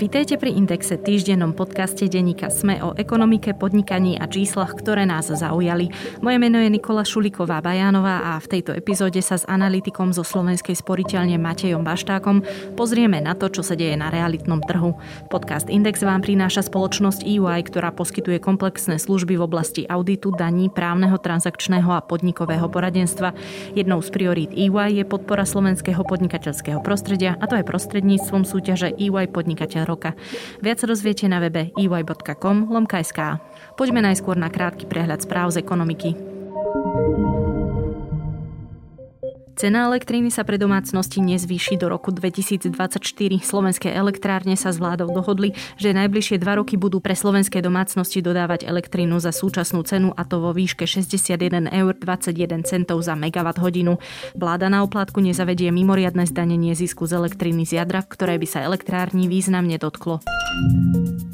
Vítejte pri Indexe, týždennom podcaste denníka Sme o ekonomike, podnikaní a číslach, ktoré nás zaujali. Moje meno je Nikola Šuliková Bajánová a v tejto epizóde sa s analytikom zo Slovenskej sporiteľne Matejom Baštákom pozrieme na to, čo sa deje na realitnom trhu. Podcast Index vám prináša spoločnosť EY, ktorá poskytuje komplexné služby v oblasti auditu, daní, právneho, transakčného a podnikového poradenstva. Jednou z priorít EY je podpora slovenského podnikateľského prostredia a to aj prostredníctvom súťaže EY podnikateľ roka. Viac sa dozviete na webe ey.com lomka.sk. Poďme najskôr na krátky prehľad správ z ekonomiky. Cena elektriny sa pre domácnosti nezvýši do roku 2024. Slovenské elektrárne sa s vládou dohodli, že najbližšie dva roky budú pre slovenské domácnosti dodávať elektrínu za súčasnú cenu a to vo výške 61 eur 21 centov za megawatt hodinu. Vláda na oplátku nezavedie mimoriadne zdanenie zisku z elektriny z jadra, ktoré by sa elektrárni významne dotklo.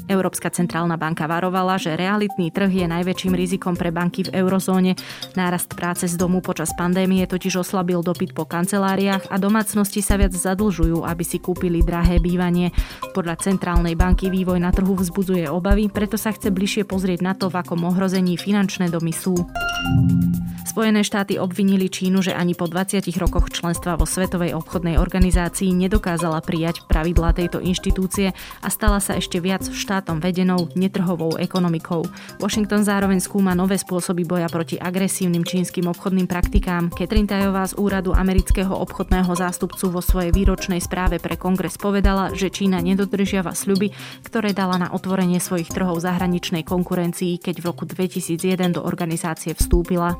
Európska centrálna banka varovala, že realitný trh je najväčším rizikom pre banky v eurozóne. Nárast práce z domu počas pandémie totiž oslabil dopyt po kanceláriách a domácnosti sa viac zadlžujú, aby si kúpili drahé bývanie. Podľa centrálnej banky vývoj na trhu vzbudzuje obavy, preto sa chce bližšie pozrieť na to, v akom ohrození finančné domy sú. Spojené štáty obvinili Čínu, že ani po 20 rokoch členstva vo Svetovej obchodnej organizácii nedokázala prijať pravidlá tejto inštitúcie a stala sa ešte viac štátom vedenou netrhovou ekonomikou. Washington zároveň skúma nové spôsoby boja proti agresívnym čínskym obchodným praktikám. Catherine Tajová z úradu amerického obchodného zástupcu vo svojej výročnej správe pre kongres povedala, že Čína nedodržiava sľuby, ktoré dala na otvorenie svojich trhov zahraničnej konkurencii, keď v roku 2001 do organizácie vstúpila.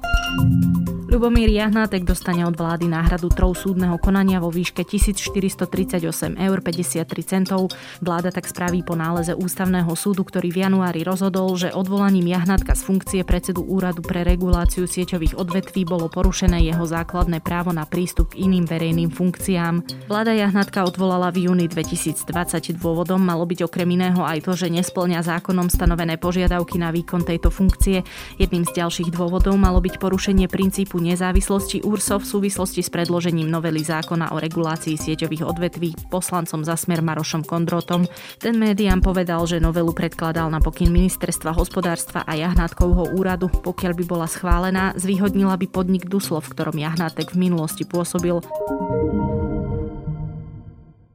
you Ľubomír Jahnátek dostane od vlády náhradu trov súdneho konania vo výške 1438 eur 53 centov. Vláda tak spraví po náleze ústavného súdu, ktorý v januári rozhodol, že odvolaním Jahnátka z funkcie predsedu úradu pre reguláciu sieťových odvetví bolo porušené jeho základné právo na prístup k iným verejným funkciám. Vláda Jahnátka odvolala v júni 2020 dôvodom malo byť okrem iného aj to, že nesplňa zákonom stanovené požiadavky na výkon tejto funkcie. Jedným z ďalších dôvodov malo byť porušenie porušenie princípu nezávislosti URSO v súvislosti s predložením novely zákona o regulácii sieťových odvetví poslancom za smer Marošom Kondrotom. Ten médiám povedal, že novelu predkladal na pokyn ministerstva hospodárstva a Jahnátkovho úradu. Pokiaľ by bola schválená, zvýhodnila by podnik Duslo, v ktorom Jahnátek v minulosti pôsobil.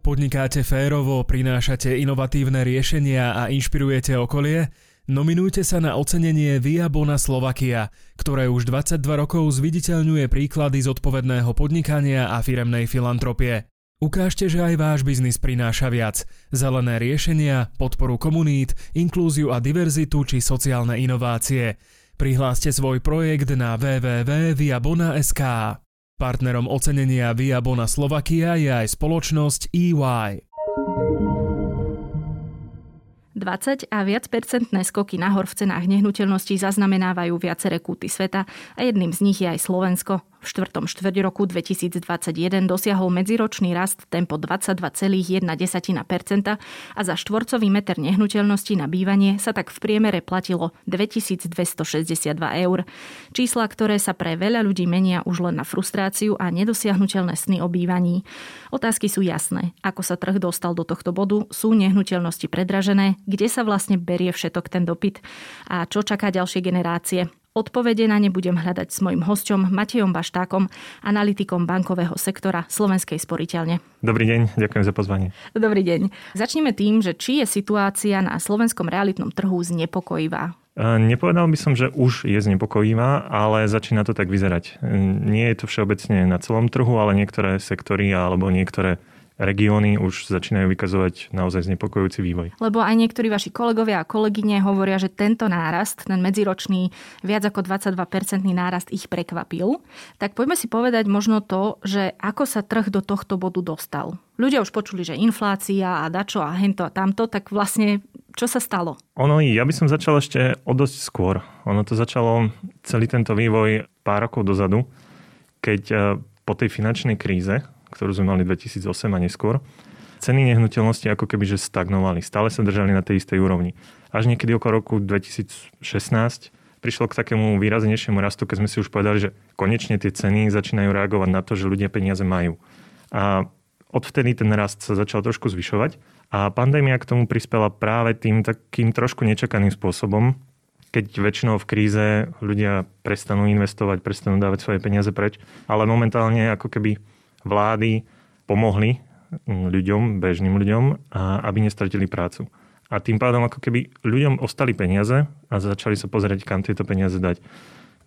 Podnikáte férovo, prinášate inovatívne riešenia a inšpirujete okolie? Nominujte sa na ocenenie Via Bona Slovakia, ktoré už 22 rokov zviditeľňuje príklady zodpovedného podnikania a firemnej filantropie. Ukážte, že aj váš biznis prináša viac. Zelené riešenia, podporu komunít, inklúziu a diverzitu či sociálne inovácie. Prihláste svoj projekt na www.viabona.sk. Partnerom ocenenia Via Bona Slovakia je aj spoločnosť EY. 20 a viac percentné skoky nahor v cenách nehnuteľností zaznamenávajú viaceré kúty sveta a jedným z nich je aj Slovensko. V štvrtom štvrť roku 2021 dosiahol medziročný rast tempo 22,1% a za štvorcový meter nehnuteľnosti na bývanie sa tak v priemere platilo 2262 eur. Čísla, ktoré sa pre veľa ľudí menia už len na frustráciu a nedosiahnutelné sny o bývaní. Otázky sú jasné. Ako sa trh dostal do tohto bodu? Sú nehnuteľnosti predražené? Kde sa vlastne berie všetok ten dopyt? A čo čaká ďalšie generácie? Odpovede na ne budem hľadať s mojim hosťom Matejom Baštákom, analytikom bankového sektora Slovenskej sporiteľne. Dobrý deň, ďakujem za pozvanie. Dobrý deň. Začneme tým, že či je situácia na slovenskom realitnom trhu znepokojivá. Nepovedal by som, že už je znepokojivá, ale začína to tak vyzerať. Nie je to všeobecne na celom trhu, ale niektoré sektory alebo niektoré regióny už začínajú vykazovať naozaj znepokojujúci vývoj. Lebo aj niektorí vaši kolegovia a kolegyne hovoria, že tento nárast, ten medziročný viac ako 22-percentný nárast ich prekvapil. Tak poďme si povedať možno to, že ako sa trh do tohto bodu dostal. Ľudia už počuli, že inflácia a dačo a hento a tamto, tak vlastne čo sa stalo? Ono, ja by som začal ešte o dosť skôr. Ono to začalo celý tento vývoj pár rokov dozadu, keď eh, po tej finančnej kríze, ktorú sme mali 2008 a neskôr, ceny nehnuteľnosti ako keby že stagnovali. Stále sa držali na tej istej úrovni. Až niekedy okolo roku 2016 prišlo k takému výraznejšiemu rastu, keď sme si už povedali, že konečne tie ceny začínajú reagovať na to, že ľudia peniaze majú. A odvtedy ten rast sa začal trošku zvyšovať A pandémia k tomu prispela práve tým takým trošku nečakaným spôsobom, keď väčšinou v kríze ľudia prestanú investovať, prestanú dávať svoje peniaze preč, ale momentálne ako keby vlády pomohli ľuďom, bežným ľuďom, aby nestratili prácu. A tým pádom ako keby ľuďom ostali peniaze a začali sa pozrieť, kam tieto peniaze dať.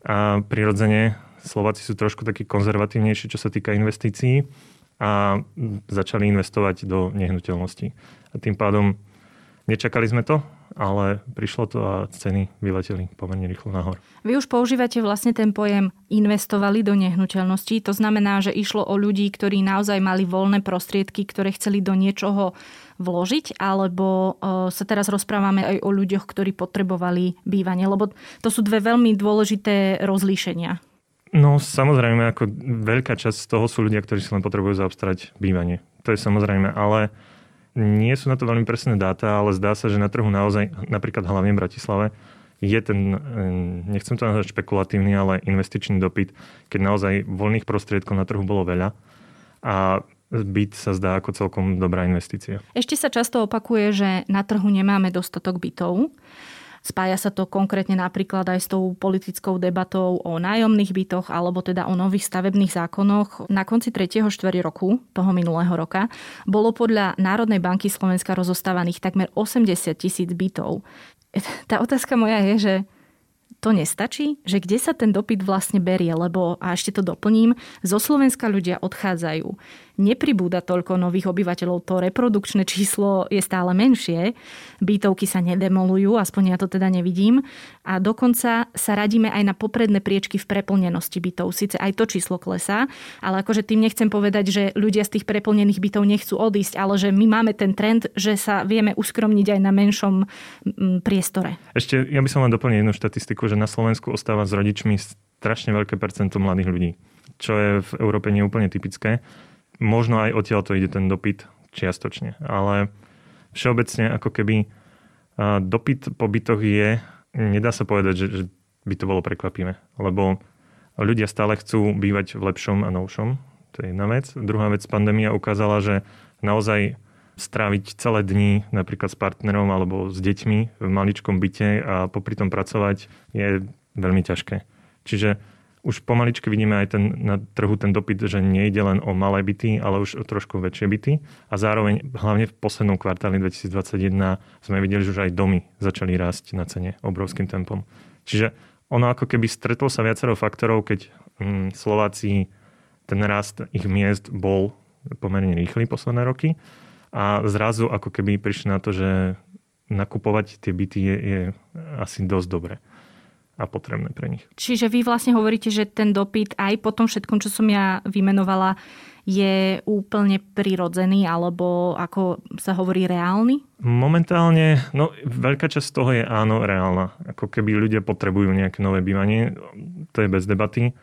A prirodzene Slováci sú trošku takí konzervatívnejší, čo sa týka investícií a začali investovať do nehnuteľností. A tým pádom nečakali sme to, ale prišlo to a ceny vyleteli pomerne rýchlo nahor. Vy už používate vlastne ten pojem investovali do nehnuteľností. To znamená, že išlo o ľudí, ktorí naozaj mali voľné prostriedky, ktoré chceli do niečoho vložiť, alebo e, sa teraz rozprávame aj o ľuďoch, ktorí potrebovali bývanie, lebo to sú dve veľmi dôležité rozlíšenia. No samozrejme, ako veľká časť z toho sú ľudia, ktorí si len potrebujú zaobstarať bývanie. To je samozrejme, ale nie sú na to veľmi presné dáta, ale zdá sa, že na trhu naozaj, napríklad hlavne v Bratislave, je ten, eh, nechcem to nazvať špekulatívny, ale investičný dopyt, keď naozaj voľných prostriedkov na trhu bolo veľa a byt sa zdá ako celkom dobrá investícia. Ešte sa často opakuje, že na trhu nemáme dostatok bytov. Spája sa to konkrétne napríklad aj s tou politickou debatou o nájomných bytoch alebo teda o nových stavebných zákonoch. Na konci 3. 4. roku toho minulého roka bolo podľa Národnej banky Slovenska rozostávaných takmer 80 tisíc bytov. Tá otázka moja je, že to nestačí? Že kde sa ten dopyt vlastne berie? Lebo, a ešte to doplním, zo Slovenska ľudia odchádzajú nepribúda toľko nových obyvateľov, to reprodukčné číslo je stále menšie, bytovky sa nedemolujú, aspoň ja to teda nevidím a dokonca sa radíme aj na popredné priečky v preplnenosti bytov. Sice aj to číslo klesá, ale akože tým nechcem povedať, že ľudia z tých preplnených bytov nechcú odísť, ale že my máme ten trend, že sa vieme uskromniť aj na menšom priestore. Ešte ja by som len doplnil jednu štatistiku, že na Slovensku ostáva s rodičmi strašne veľké percento mladých ľudí, čo je v Európe neúplne typické možno aj odtiaľ to ide ten dopyt čiastočne. Ale všeobecne ako keby dopyt po bytoch je, nedá sa povedať, že, že by to bolo prekvapivé. Lebo ľudia stále chcú bývať v lepšom a novšom. To je jedna vec. Druhá vec, pandémia ukázala, že naozaj stráviť celé dni napríklad s partnerom alebo s deťmi v maličkom byte a popri tom pracovať je veľmi ťažké. Čiže už pomaličky vidíme aj ten, na trhu ten dopyt, že nejde len o malé byty, ale už o trošku väčšie byty. A zároveň, hlavne v poslednom kvartáli 2021, sme videli, že už aj domy začali rásť na cene obrovským tempom. Čiže ono ako keby stretlo sa viacero faktorov, keď hm, Slováci ten rast ich miest bol pomerne rýchly posledné roky a zrazu ako keby prišli na to, že nakupovať tie byty je, je asi dosť dobré a potrebné pre nich. Čiže vy vlastne hovoríte, že ten dopyt aj po tom všetkom, čo som ja vymenovala, je úplne prirodzený alebo ako sa hovorí reálny? Momentálne, no veľká časť toho je áno reálna. Ako keby ľudia potrebujú nejaké nové bývanie, to je bez debaty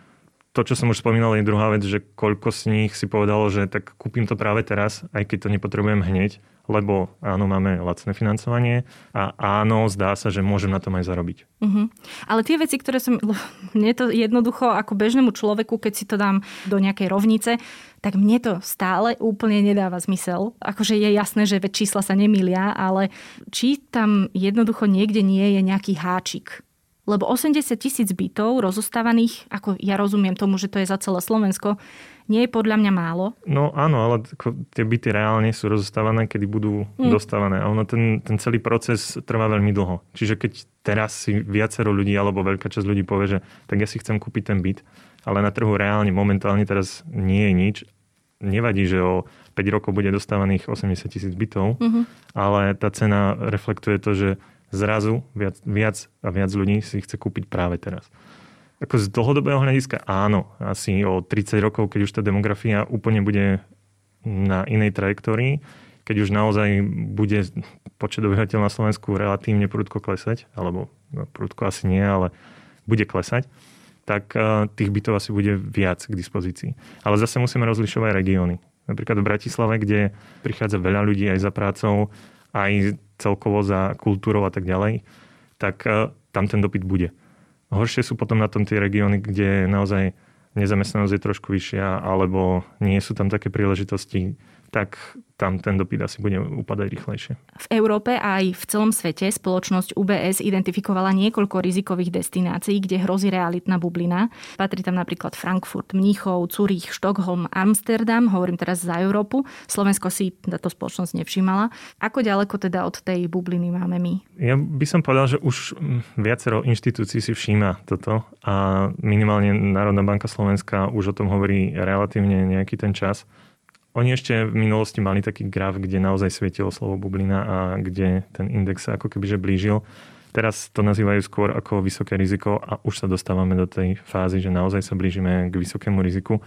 to, čo som už spomínal, je druhá vec, že koľko z nich si povedalo, že tak kúpim to práve teraz, aj keď to nepotrebujem hneď, lebo áno, máme lacné financovanie a áno, zdá sa, že môžem na tom aj zarobiť. Uh-huh. Ale tie veci, ktoré som... Mne to jednoducho ako bežnému človeku, keď si to dám do nejakej rovnice, tak mne to stále úplne nedáva zmysel. Akože je jasné, že čísla sa nemýlia, ale či tam jednoducho niekde nie je nejaký háčik, lebo 80 tisíc bytov rozostávaných, ako ja rozumiem tomu, že to je za celé Slovensko, nie je podľa mňa málo. No áno, ale tie byty reálne sú rozostávané, kedy budú mm. dostávané. A ono ten, ten celý proces trvá veľmi dlho. Čiže keď teraz si viacero ľudí alebo veľká časť ľudí povie, že tak ja si chcem kúpiť ten byt, ale na trhu reálne momentálne teraz nie je nič, nevadí, že o 5 rokov bude dostávaných 80 tisíc bytov, mm-hmm. ale tá cena reflektuje to, že zrazu viac, viac a viac ľudí si chce kúpiť práve teraz. Ako z dlhodobého hľadiska áno, asi o 30 rokov, keď už tá demografia úplne bude na inej trajektórii, keď už naozaj bude počet obyvateľov na Slovensku relatívne prudko klesať, alebo no, prudko asi nie, ale bude klesať, tak uh, tých bytov asi bude viac k dispozícii. Ale zase musíme rozlišovať regióny. Napríklad v Bratislave, kde prichádza veľa ľudí aj za prácou, aj celkovo za kultúrou a tak ďalej, tak e, tam ten dopyt bude. Horšie sú potom na tom tie regióny, kde naozaj nezamestnanosť je trošku vyššia, alebo nie sú tam také príležitosti, tak tam ten dopyt asi bude upadať rýchlejšie. V Európe a aj v celom svete spoločnosť UBS identifikovala niekoľko rizikových destinácií, kde hrozí realitná bublina. Patrí tam napríklad Frankfurt, Mníchov, Zurich, Štokholm, Amsterdam, hovorím teraz za Európu. Slovensko si táto spoločnosť nevšimala. Ako ďaleko teda od tej bubliny máme my? Ja by som povedal, že už viacero inštitúcií si všíma toto a minimálne Národná banka Slovenska už o tom hovorí relatívne nejaký ten čas. Oni ešte v minulosti mali taký graf, kde naozaj svietilo slovo bublina a kde ten index sa ako keby že blížil. Teraz to nazývajú skôr ako vysoké riziko a už sa dostávame do tej fázy, že naozaj sa blížime k vysokému riziku.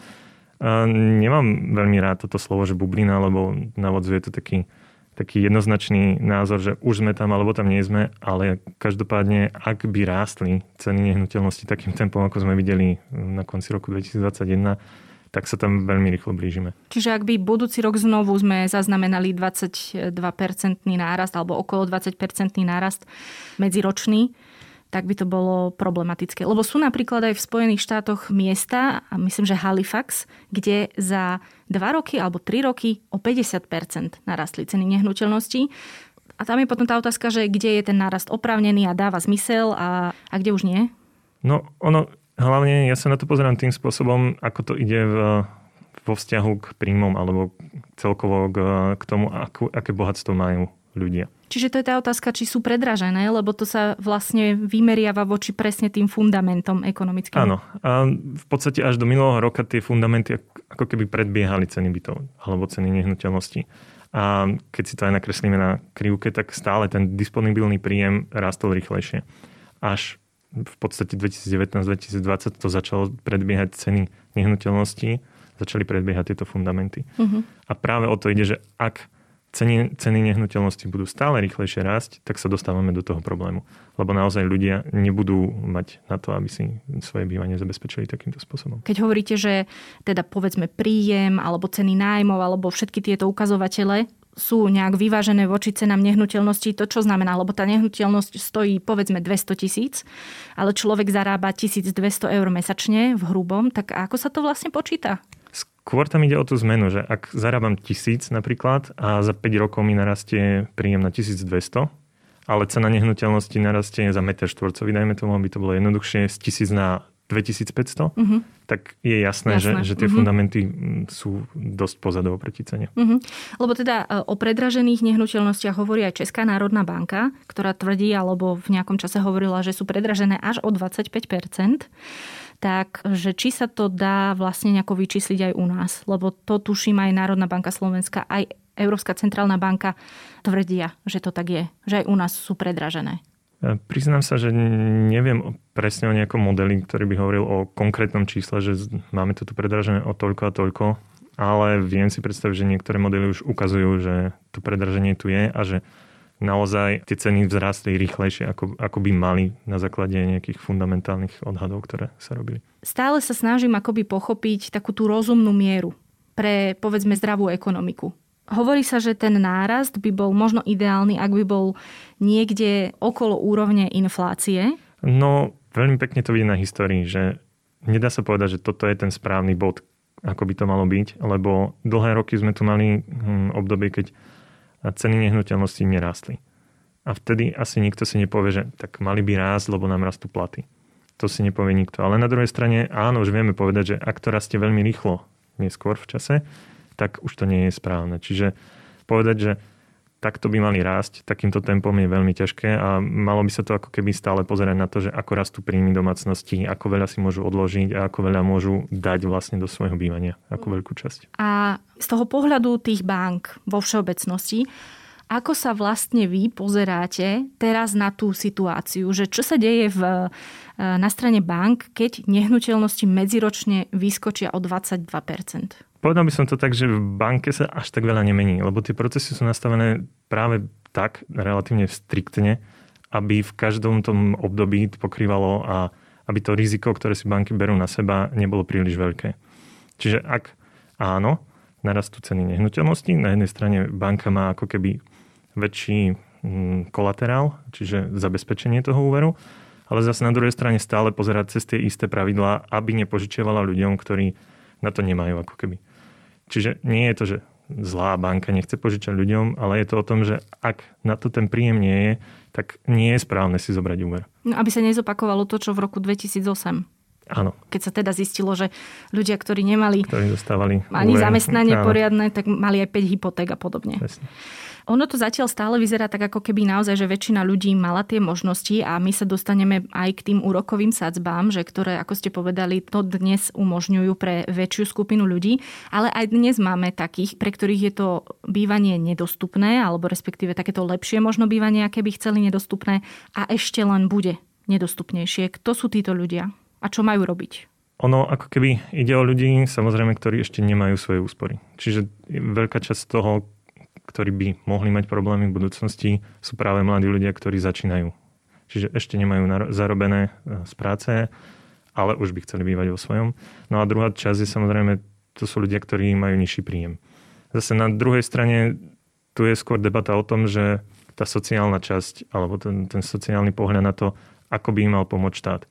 A nemám veľmi rád toto slovo, že bublina, lebo navodzuje to taký, taký jednoznačný názor, že už sme tam alebo tam nie sme, ale každopádne, ak by rástli ceny nehnuteľnosti takým tempom, ako sme videli na konci roku 2021, tak sa tam veľmi rýchlo blížime. Čiže ak by budúci rok znovu sme zaznamenali 22-percentný nárast alebo okolo 20-percentný nárast medziročný, tak by to bolo problematické. Lebo sú napríklad aj v Spojených štátoch miesta, a myslím, že Halifax, kde za 2 roky alebo 3 roky o 50% narastli ceny nehnuteľností. A tam je potom tá otázka, že kde je ten nárast oprávnený a dáva zmysel a, a kde už nie? No, ono, Hlavne ja sa na to pozerám tým spôsobom, ako to ide v, vo vzťahu k príjmom alebo celkovo k, k tomu, ako, aké bohatstvo majú ľudia. Čiže to je tá otázka, či sú predražené, lebo to sa vlastne vymeriava voči presne tým fundamentom ekonomickým. Áno. A v podstate až do minulého roka tie fundamenty ako keby predbiehali ceny bytov alebo ceny nehnuteľností. A keď si to aj nakreslíme na krivke, tak stále ten disponibilný príjem rastol rýchlejšie. Až v podstate 2019-2020 to začalo predbiehať ceny nehnuteľností, začali predbiehať tieto fundamenty. Uh-huh. A práve o to ide, že ak ceny, ceny nehnuteľnosti budú stále rýchlejšie rásť, tak sa dostávame do toho problému. Lebo naozaj ľudia nebudú mať na to, aby si svoje bývanie zabezpečili takýmto spôsobom. Keď hovoríte, že teda povedzme príjem alebo ceny nájmov alebo všetky tieto ukazovatele sú nejak vyvážené voči cenám nehnuteľnosti, to čo znamená? Lebo tá nehnuteľnosť stojí povedzme 200 tisíc, ale človek zarába 1200 eur mesačne v hrubom, tak ako sa to vlastne počíta? Skôr tam ide o tú zmenu, že ak zarábam tisíc napríklad a za 5 rokov mi narastie príjem na 1200, ale cena nehnuteľnosti narastie za meter štvorcový, dajme tomu, aby to bolo jednoduchšie, z 1000 na 2500, uh-huh. tak je jasné, jasné. Že, že tie uh-huh. fundamenty sú dosť pozadu oproti cene. Uh-huh. Lebo teda e, o predražených nehnuteľnostiach hovorí aj Česká národná banka, ktorá tvrdí, alebo v nejakom čase hovorila, že sú predražené až o 25 tak že či sa to dá vlastne nejako vyčísliť aj u nás. Lebo to tuším aj Národná banka Slovenska, aj Európska centrálna banka tvrdia, že to tak je. Že aj u nás sú predražené. Priznám sa, že neviem presne o nejakom modeli, ktorý by hovoril o konkrétnom čísle, že máme to tu predražené o toľko a toľko, ale viem si predstaviť, že niektoré modely už ukazujú, že to predraženie tu je a že naozaj tie ceny vzrástli rýchlejšie, ako, ako by mali na základe nejakých fundamentálnych odhadov, ktoré sa robili. Stále sa snažím akoby pochopiť takú tú rozumnú mieru pre, povedzme, zdravú ekonomiku. Hovorí sa, že ten nárast by bol možno ideálny, ak by bol niekde okolo úrovne inflácie. No, veľmi pekne to vidí na histórii, že nedá sa povedať, že toto je ten správny bod, ako by to malo byť, lebo dlhé roky sme tu mali hm, obdobie, keď ceny nehnuteľností nerastli. A vtedy asi nikto si nepovie, že tak mali by rásť, lebo nám rastú platy. To si nepovie nikto. Ale na druhej strane, áno, už vieme povedať, že ak to rastie veľmi rýchlo, neskôr v čase, tak už to nie je správne. Čiže povedať, že takto by mali rásť, takýmto tempom je veľmi ťažké a malo by sa to ako keby stále pozerať na to, že ako rastú príjmy domácnosti, ako veľa si môžu odložiť a ako veľa môžu dať vlastne do svojho bývania, ako veľkú časť. A z toho pohľadu tých bank vo všeobecnosti, ako sa vlastne vy pozeráte teraz na tú situáciu, že čo sa deje v, e, na strane bank, keď nehnuteľnosti medziročne vyskočia o 22%? Povedal by som to tak, že v banke sa až tak veľa nemení, lebo tie procesy sú nastavené práve tak relatívne striktne, aby v každom tom období to pokrývalo a aby to riziko, ktoré si banky berú na seba, nebolo príliš veľké. Čiže ak áno, narastú ceny nehnuteľnosti, na jednej strane banka má ako keby väčší mm, kolaterál, čiže zabezpečenie toho úveru, ale zase na druhej strane stále pozerať cez tie isté pravidlá, aby nepožičiavala ľuďom, ktorí na to nemajú ako keby. Čiže nie je to, že zlá banka nechce požičať ľuďom, ale je to o tom, že ak na to ten príjem nie je, tak nie je správne si zobrať úver. No, aby sa nezopakovalo to, čo v roku 2008. Áno. Keď sa teda zistilo, že ľudia, ktorí nemali ktorí dostávali ani úver, zamestnanie áno. poriadne, tak mali aj 5 hypoték a podobne. Presne. Ono to zatiaľ stále vyzerá tak, ako keby naozaj, že väčšina ľudí mala tie možnosti a my sa dostaneme aj k tým úrokovým sadzbám, že ktoré, ako ste povedali, to dnes umožňujú pre väčšiu skupinu ľudí, ale aj dnes máme takých, pre ktorých je to bývanie nedostupné, alebo respektíve takéto lepšie možno bývanie, aké by chceli nedostupné a ešte len bude nedostupnejšie. Kto sú títo ľudia a čo majú robiť? Ono ako keby ide o ľudí, samozrejme, ktorí ešte nemajú svoje úspory. Čiže veľká časť toho, ktorí by mohli mať problémy v budúcnosti, sú práve mladí ľudia, ktorí začínajú. Čiže ešte nemajú zarobené e, z práce, ale už by chceli bývať vo svojom. No a druhá časť je samozrejme, to sú ľudia, ktorí majú nižší príjem. Zase na druhej strane tu je skôr debata o tom, že tá sociálna časť, alebo ten, ten sociálny pohľad na to, ako by im mal pomôcť štát.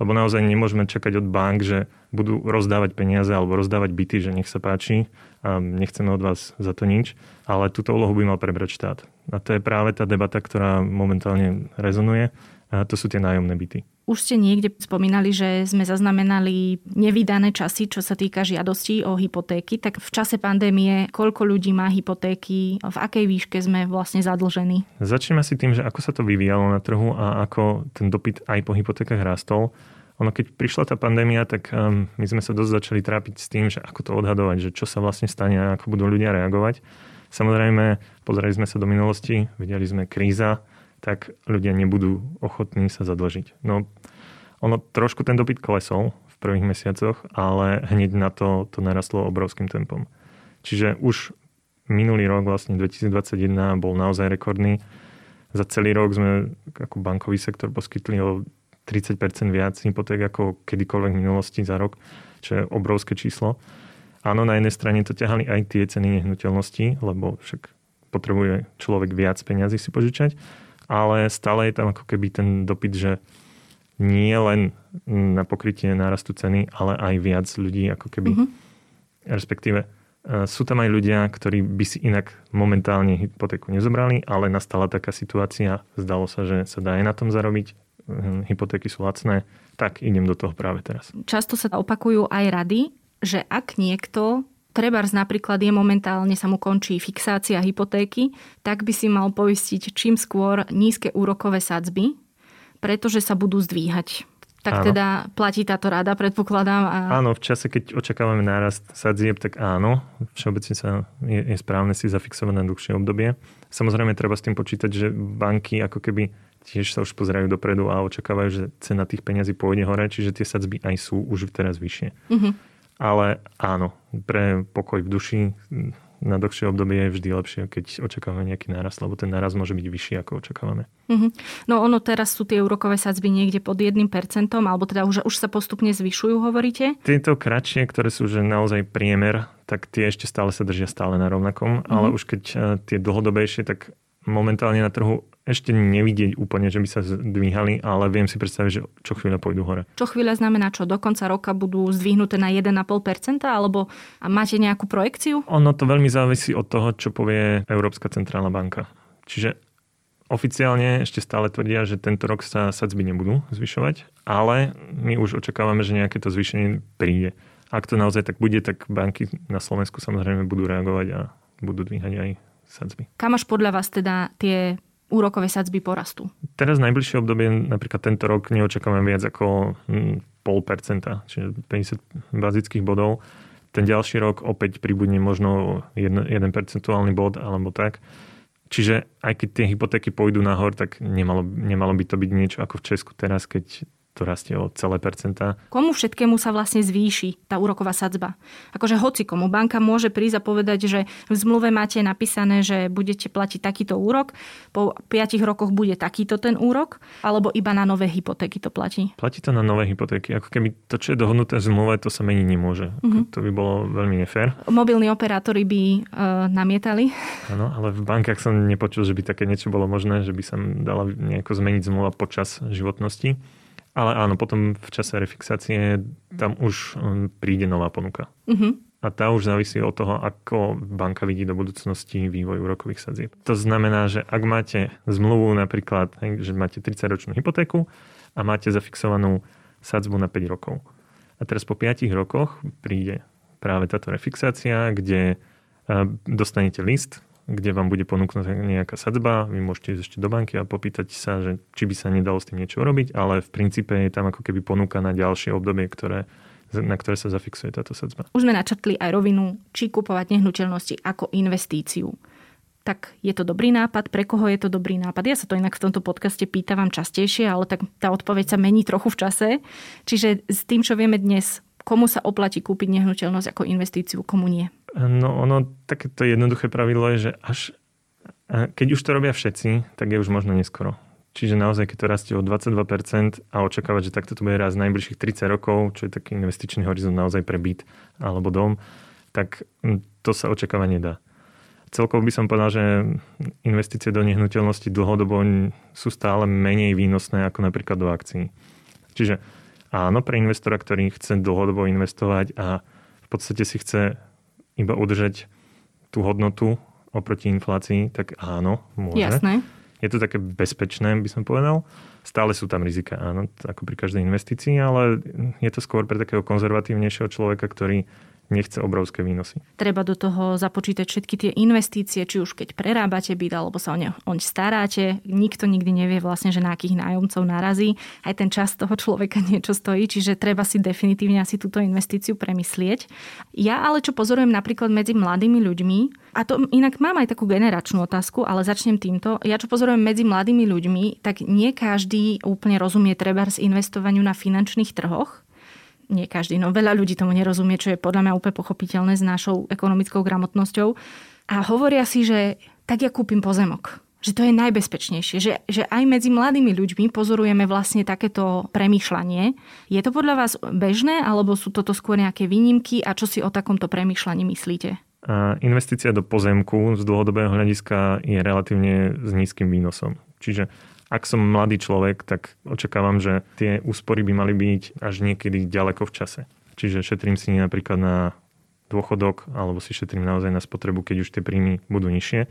Lebo naozaj nemôžeme čakať od bank, že budú rozdávať peniaze alebo rozdávať byty, že nech sa páči a nechceme od vás za to nič, ale túto úlohu by mal prebrať štát. A to je práve tá debata, ktorá momentálne rezonuje. A to sú tie nájomné byty. Už ste niekde spomínali, že sme zaznamenali nevydané časy, čo sa týka žiadostí o hypotéky. Tak v čase pandémie, koľko ľudí má hypotéky, v akej výške sme vlastne zadlžení? Začneme si tým, že ako sa to vyvíjalo na trhu a ako ten dopyt aj po hypotékach rástol. Ono, keď prišla tá pandémia, tak um, my sme sa dosť začali trápiť s tým, že ako to odhadovať, že čo sa vlastne stane a ako budú ľudia reagovať. Samozrejme, pozreli sme sa do minulosti, videli sme kríza, tak ľudia nebudú ochotní sa zadlžiť. No, ono trošku ten dopyt klesol v prvých mesiacoch, ale hneď na to to narastlo obrovským tempom. Čiže už minulý rok, vlastne 2021, bol naozaj rekordný. Za celý rok sme ako bankový sektor poskytli o 30% viac hypoték ako kedykoľvek v minulosti za rok, čo je obrovské číslo. Áno, na jednej strane to ťahali aj tie ceny nehnuteľností, lebo však potrebuje človek viac peniazy si požičať, ale stále je tam ako keby ten dopyt, že nie len na pokrytie nárastu ceny, ale aj viac ľudí ako keby, mm-hmm. respektíve e, sú tam aj ľudia, ktorí by si inak momentálne hypotéku nezobrali, ale nastala taká situácia, zdalo sa, že sa dá aj na tom zarobiť, hm, hypotéky sú lacné, tak idem do toho práve teraz. Často sa opakujú aj rady, že ak niekto Trebárs napríklad je momentálne, sa mu končí fixácia hypotéky, tak by si mal poistiť čím skôr nízke úrokové sadzby, pretože sa budú zdvíhať. Tak áno. teda platí táto rada, predpokladám. A... Áno, v čase, keď očakávame nárast sadzieb, tak áno, všeobecne sa je, je správne si zafixovať na dlhšie obdobie. Samozrejme, treba s tým počítať, že banky ako keby tiež sa už pozerajú dopredu a očakávajú, že cena tých peňazí pôjde hore, čiže tie sadzby aj sú už teraz vyššie. Uh-huh. Ale áno, pre pokoj v duši na dlhšie obdobie je vždy lepšie, keď očakávame nejaký náraz, lebo ten náraz môže byť vyšší, ako očakávame. Mm-hmm. No ono teraz sú tie úrokové sadzby niekde pod 1%, alebo teda už, už sa postupne zvyšujú, hovoríte? Tieto kratšie, ktoré sú že naozaj priemer, tak tie ešte stále sa držia stále na rovnakom, mm-hmm. ale už keď eh, tie dlhodobejšie, tak momentálne na trhu ešte nevidieť úplne, že by sa zdvíhali, ale viem si predstaviť, že čo chvíľa pôjdu hore. Čo chvíľa znamená čo? Do konca roka budú zdvihnuté na 1,5% alebo máte nejakú projekciu? Ono to veľmi závisí od toho, čo povie Európska centrálna banka. Čiže oficiálne ešte stále tvrdia, že tento rok sa sadzby nebudú zvyšovať, ale my už očakávame, že nejaké to zvýšenie príde. Ak to naozaj tak bude, tak banky na Slovensku samozrejme budú reagovať a budú dvíhať aj sadzby. Kam až podľa vás teda tie úrokové sadzby porastú? Teraz najbližšie obdobie, napríklad tento rok, neočakávame viac ako hm, pol percenta, čiže 50 bazických bodov. Ten ďalší rok opäť pribudne možno jeden, jeden percentuálny bod alebo tak. Čiže aj keď tie hypotéky pôjdu nahor, tak nemalo, nemalo by to byť niečo ako v Česku teraz, keď to rastie o celé percentá. Komu všetkému sa vlastne zvýši tá úroková sadzba? Akože hoci komu banka môže prísť a povedať, že v zmluve máte napísané, že budete platiť takýto úrok, po 5 rokoch bude takýto ten úrok, alebo iba na nové hypotéky to platí? Platí to na nové hypotéky. Ako keby to, čo je dohodnuté v zmluve, to sa meniť nemôže. Uh-huh. To by bolo veľmi nefér. Mobilní operátori by uh, namietali. Áno, ale v bankách som nepočul, že by také niečo bolo možné, že by sa dala nejako zmeniť zmluva počas životnosti. Ale áno, potom v čase refixácie tam už um, príde nová ponuka. Uh-huh. a tá už závisí od toho, ako banka vidí do budúcnosti vývoj úrokových sadzieb. To znamená, že ak máte zmluvu napríklad, že máte 30-ročnú hypotéku a máte zafixovanú sadzbu na 5 rokov. A teraz po 5 rokoch príde práve táto refixácia, kde dostanete list, kde vám bude ponúknutá nejaká sadzba, vy môžete ísť ešte do banky a popýtať sa, že či by sa nedalo s tým niečo robiť, ale v princípe je tam ako keby ponúka na ďalšie obdobie, ktoré na ktoré sa zafixuje táto sadzba. Už sme načrtli aj rovinu, či kupovať nehnuteľnosti ako investíciu. Tak je to dobrý nápad? Pre koho je to dobrý nápad? Ja sa to inak v tomto podcaste pýtam častejšie, ale tak tá odpoveď sa mení trochu v čase. Čiže s tým, čo vieme dnes, komu sa oplatí kúpiť nehnuteľnosť ako investíciu, komu nie? No ono, takéto jednoduché pravidlo je, že až keď už to robia všetci, tak je už možno neskoro. Čiže naozaj, keď to rastie o 22% a očakávať, že takto to bude raz najbližších 30 rokov, čo je taký investičný horizont naozaj pre byt alebo dom, tak hm, to sa očakávať nedá. Celkovo by som povedal, že investície do nehnuteľnosti dlhodobo sú stále menej výnosné ako napríklad do akcií. Čiže áno, pre investora, ktorý chce dlhodobo investovať a v podstate si chce iba udržať tú hodnotu oproti inflácii, tak áno, môže. Jasné je to také bezpečné, by som povedal. Stále sú tam rizika, áno, ako pri každej investícii, ale je to skôr pre takého konzervatívnejšieho človeka, ktorý nechce obrovské výnosy. Treba do toho započítať všetky tie investície, či už keď prerábate byt, alebo sa o ne oň staráte. Nikto nikdy nevie vlastne, že na akých nájomcov narazí. Aj ten čas toho človeka niečo stojí, čiže treba si definitívne asi túto investíciu premyslieť. Ja ale čo pozorujem napríklad medzi mladými ľuďmi, a to inak mám aj takú generačnú otázku, ale začnem týmto. Ja čo pozorujem medzi mladými ľuďmi, tak nie každý úplne rozumie treba z investovaniu na finančných trhoch nie každý, no veľa ľudí tomu nerozumie, čo je podľa mňa úplne pochopiteľné s našou ekonomickou gramotnosťou. A hovoria si, že tak ja kúpim pozemok. Že to je najbezpečnejšie. Že, že aj medzi mladými ľuďmi pozorujeme vlastne takéto premýšľanie. Je to podľa vás bežné, alebo sú toto skôr nejaké výnimky a čo si o takomto premýšľaní myslíte? A investícia do pozemku z dlhodobého hľadiska je relatívne s nízkym výnosom. Čiže ak som mladý človek, tak očakávam, že tie úspory by mali byť až niekedy ďaleko v čase. Čiže šetrím si napríklad na dôchodok, alebo si šetrím naozaj na spotrebu, keď už tie príjmy budú nižšie.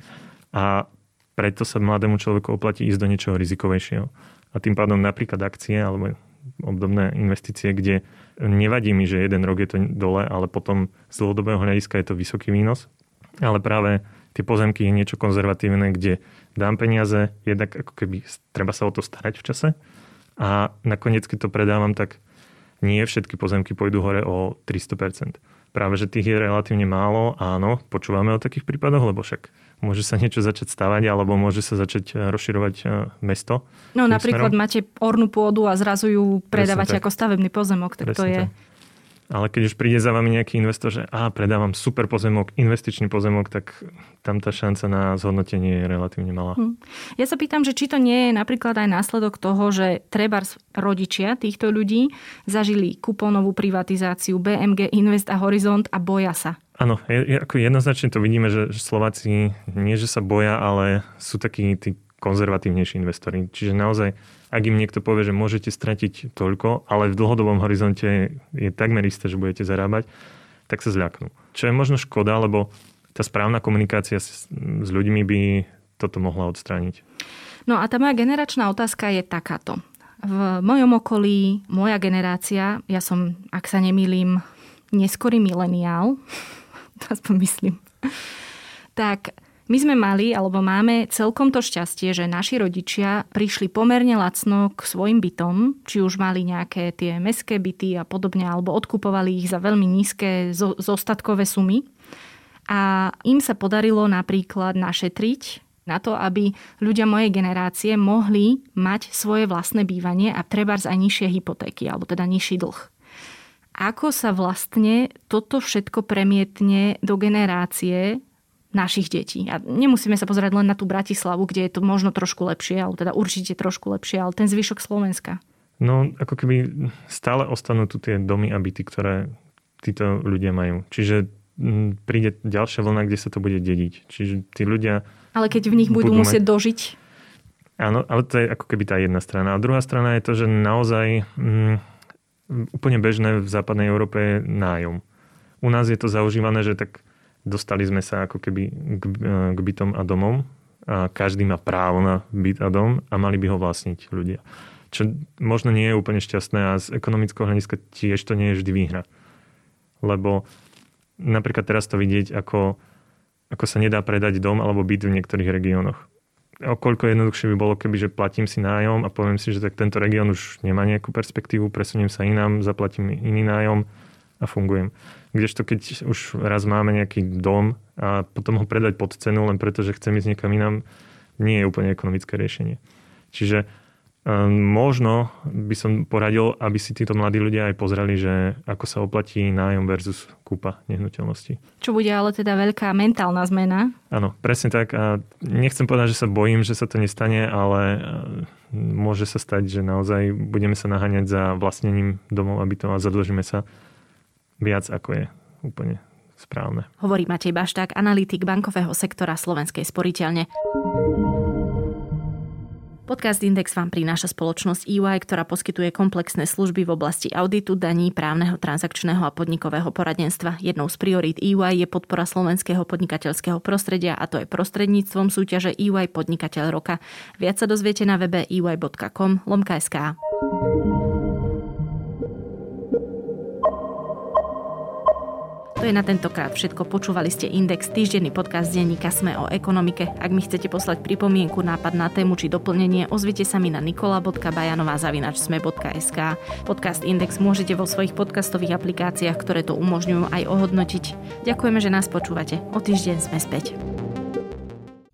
A preto sa mladému človeku oplatí ísť do niečoho rizikovejšieho. A tým pádom napríklad akcie alebo obdobné investície, kde nevadí mi, že jeden rok je to dole, ale potom z dlhodobého hľadiska je to vysoký výnos. Ale práve tie pozemky je niečo konzervatívne, kde dám peniaze, jednak ako keby treba sa o to starať v čase a nakoniec, keď to predávam, tak nie všetky pozemky pôjdu hore o 300%. Práve, že tých je relatívne málo, áno, počúvame o takých prípadoch, lebo však môže sa niečo začať stavať, alebo môže sa začať eh, rozširovať eh, mesto. No napríklad smerom. máte ornú pôdu a zrazu ju predávate ako stavebný pozemok, tak Presne to je... Tak ale keď už príde za vami nejaký investor, že a predávam super pozemok, investičný pozemok, tak tam tá šanca na zhodnotenie je relatívne malá. Hm. Ja sa pýtam, že či to nie je napríklad aj následok toho, že treba rodičia týchto ľudí zažili kuponovú privatizáciu BMG, Invest a Horizont a boja sa. Áno, je, ako jednoznačne to vidíme, že, že Slováci nie, že sa boja, ale sú takí tí konzervatívnejší investori. Čiže naozaj ak im niekto povie, že môžete stratiť toľko, ale v dlhodobom horizonte je takmer isté, že budete zarábať, tak sa zľaknú. Čo je možno škoda, lebo tá správna komunikácia s, s ľuďmi by toto mohla odstrániť. No a tá moja generačná otázka je takáto. V mojom okolí, moja generácia, ja som, ak sa nemýlim, neskorý mileniál, aspoň myslím, tak my sme mali, alebo máme celkom to šťastie, že naši rodičia prišli pomerne lacno k svojim bytom, či už mali nejaké tie meské byty a podobne, alebo odkupovali ich za veľmi nízke zostatkové sumy. A im sa podarilo napríklad našetriť na to, aby ľudia mojej generácie mohli mať svoje vlastné bývanie a trebárs aj nižšie hypotéky, alebo teda nižší dlh ako sa vlastne toto všetko premietne do generácie našich detí. A nemusíme sa pozerať len na tú Bratislavu, kde je to možno trošku lepšie, ale teda určite trošku lepšie, ale ten zvyšok Slovenska. No, ako keby stále ostanú tu tie domy a byty, ktoré títo ľudia majú. Čiže príde ďalšia vlna, kde sa to bude dediť. Čiže tí ľudia... Ale keď v nich budú, budú musieť mať... dožiť? Áno, ale to je ako keby tá jedna strana. A druhá strana je to, že naozaj mm, úplne bežné v západnej Európe je nájom U nás je to zaužívané, že tak dostali sme sa ako keby k, k bytom a domom a každý má právo na byt a dom a mali by ho vlastniť ľudia. Čo možno nie je úplne šťastné a z ekonomického hľadiska tiež to nie je vždy výhra. Lebo napríklad teraz to vidieť, ako, ako sa nedá predať dom alebo byt v niektorých regiónoch o koľko jednoduchšie by bolo, keby že platím si nájom a poviem si, že tak tento región už nemá nejakú perspektívu, presuniem sa inám, zaplatím iný nájom a fungujem. Kdežto keď už raz máme nejaký dom a potom ho predať pod cenu len preto, že chcem ísť niekam inám, nie je úplne ekonomické riešenie. Čiže Ehm, možno by som poradil, aby si títo mladí ľudia aj pozreli, že ako sa oplatí nájom versus kúpa nehnuteľnosti. Čo bude ale teda veľká mentálna zmena. Áno, presne tak. A nechcem povedať, že sa bojím, že sa to nestane, ale ehm, môže sa stať, že naozaj budeme sa naháňať za vlastnením domov a bytov a zadlžíme sa viac, ako je úplne správne. Hovorí Matej Bašták, analytik bankového sektora Slovenskej sporiteľne. Podcast Index vám prináša spoločnosť EY, ktorá poskytuje komplexné služby v oblasti auditu, daní, právneho, transakčného a podnikového poradenstva. Jednou z priorít EY je podpora slovenského podnikateľského prostredia a to je prostredníctvom súťaže EY Podnikateľ roka. Viac sa dozviete na webe ey.com lomka.sk. To je na tentokrát všetko. Počúvali ste Index, týždenný podcast denníka Sme o ekonomike. Ak mi chcete poslať pripomienku, nápad na tému či doplnenie, ozvite sa mi na nikola.bajanová.sme.sk. Podcast Index môžete vo svojich podcastových aplikáciách, ktoré to umožňujú, aj ohodnotiť. Ďakujeme, že nás počúvate. O týždeň sme späť.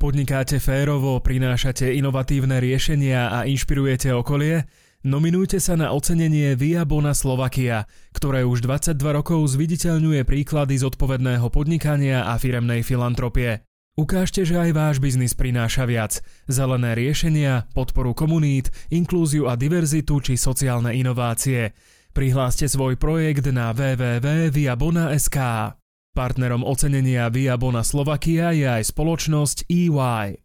Podnikáte férovo, prinášate inovatívne riešenia a inšpirujete okolie? Nominujte sa na ocenenie Via Bona Slovakia, ktoré už 22 rokov zviditeľňuje príklady zodpovedného podnikania a firemnej filantropie. Ukážte, že aj váš biznis prináša viac. Zelené riešenia, podporu komunít, inklúziu a diverzitu či sociálne inovácie. Prihláste svoj projekt na www.viabona.sk. Partnerom ocenenia Via Bona Slovakia je aj spoločnosť EY.